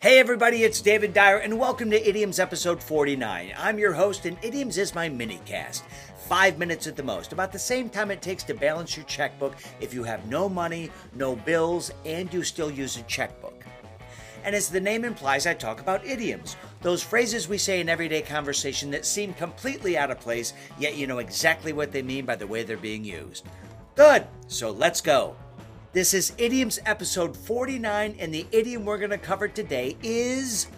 Hey everybody, it's David Dyer, and welcome to Idioms episode 49. I'm your host, and Idioms is my mini cast. Five minutes at the most, about the same time it takes to balance your checkbook if you have no money, no bills, and you still use a checkbook. And as the name implies, I talk about idioms, those phrases we say in everyday conversation that seem completely out of place, yet you know exactly what they mean by the way they're being used. Good, so let's go. This is Idioms episode 49, and the idiom we're going to cover today is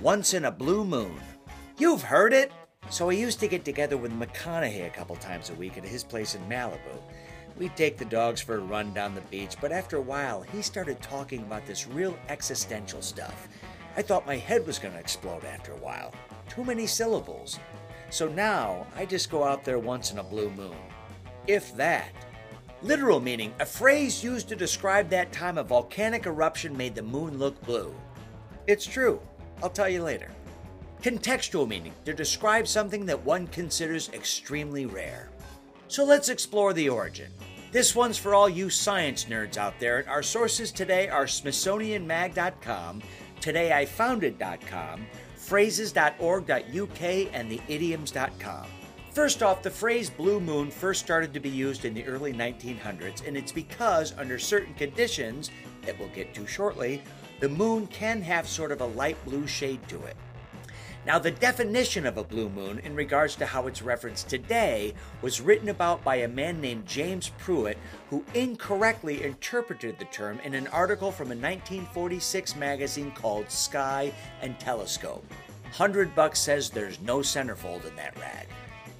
once in a blue moon. You've heard it. So I used to get together with McConaughey a couple times a week at his place in Malibu. We'd take the dogs for a run down the beach, but after a while, he started talking about this real existential stuff. I thought my head was going to explode after a while. Too many syllables. So now I just go out there once in a blue moon. If that. Literal meaning, a phrase used to describe that time a volcanic eruption made the moon look blue. It's true. I'll tell you later. Contextual meaning, to describe something that one considers extremely rare. So let's explore the origin. This one's for all you science nerds out there, and our sources today are SmithsonianMag.com, TodayIFoundOut.com, Phrases.org.uk, and TheIdioms.com. First off, the phrase blue moon first started to be used in the early 1900s, and it's because, under certain conditions that we'll get to shortly, the moon can have sort of a light blue shade to it. Now, the definition of a blue moon in regards to how it's referenced today was written about by a man named James Pruett, who incorrectly interpreted the term in an article from a 1946 magazine called Sky and Telescope. 100 Bucks says there's no centerfold in that rag.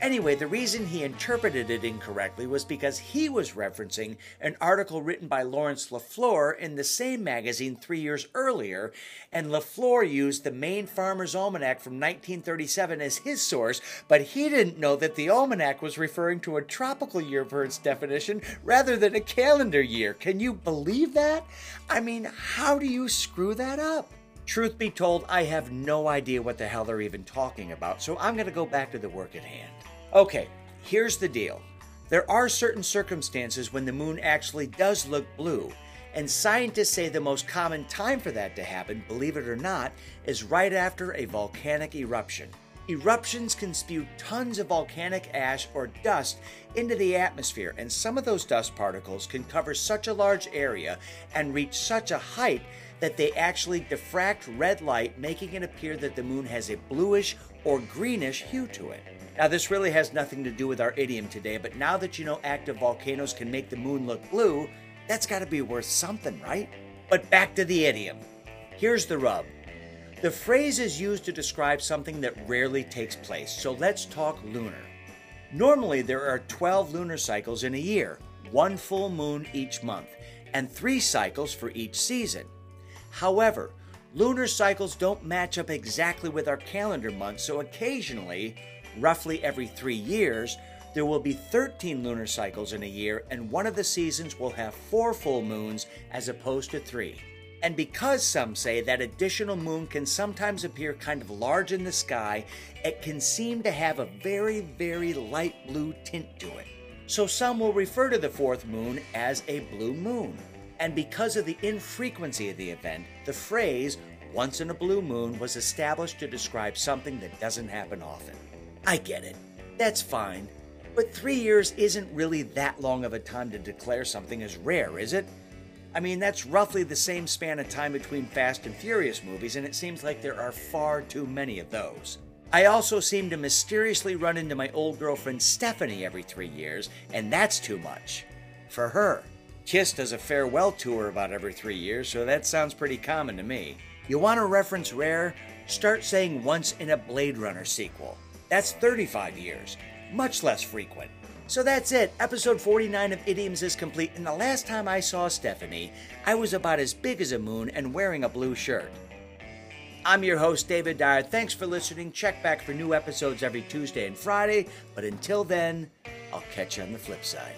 Anyway, the reason he interpreted it incorrectly was because he was referencing an article written by Lawrence LaFleur in the same magazine three years earlier, and LaFleur used the Maine Farmer's Almanac from 1937 as his source, but he didn't know that the almanac was referring to a tropical year per its definition rather than a calendar year. Can you believe that? I mean, how do you screw that up? Truth be told, I have no idea what the hell they're even talking about, so I'm going to go back to the work at hand. Okay, here's the deal. There are certain circumstances when the moon actually does look blue, and scientists say the most common time for that to happen, believe it or not, is right after a volcanic eruption. Eruptions can spew tons of volcanic ash or dust into the atmosphere, and some of those dust particles can cover such a large area and reach such a height that they actually diffract red light, making it appear that the moon has a bluish or greenish hue to it. Now, this really has nothing to do with our idiom today, but now that you know active volcanoes can make the moon look blue, that's got to be worth something, right? But back to the idiom. Here's the rub. The phrase is used to describe something that rarely takes place, so let's talk lunar. Normally, there are 12 lunar cycles in a year, one full moon each month, and three cycles for each season. However, lunar cycles don't match up exactly with our calendar months, so occasionally roughly every three years, there will be 13 lunar cycles in a year, and one of the seasons will have four full moons as opposed to three. And because some say that additional moon can sometimes appear kind of large in the sky, it can seem to have a very, very light blue tint to it. So some will refer to the fourth moon as a blue moon. And because of the infrequency of the event, the phrase once in a blue moon was established to describe something that doesn't happen often. I get it. That's fine. But three years isn't really that long of a time to declare something as rare, is it? I mean, that's roughly the same span of time between Fast and Furious movies, and it seems like there are far too many of those. I also seem to mysteriously run into my old girlfriend Stephanie every three years, and that's too much. For her. Kiss does a farewell tour about every three years, so that sounds pretty common to me. You want to reference rare? Start saying once in a Blade Runner sequel. That's 35 years, much less frequent. So that's it. Episode 49 of Idioms is complete, and the last time I saw Stephanie, I was about as big as a moon and wearing a blue shirt. I'm your host, David Dyer. Thanks for listening. Check back for new episodes every Tuesday and Friday, but until then, I'll catch you on the flip side.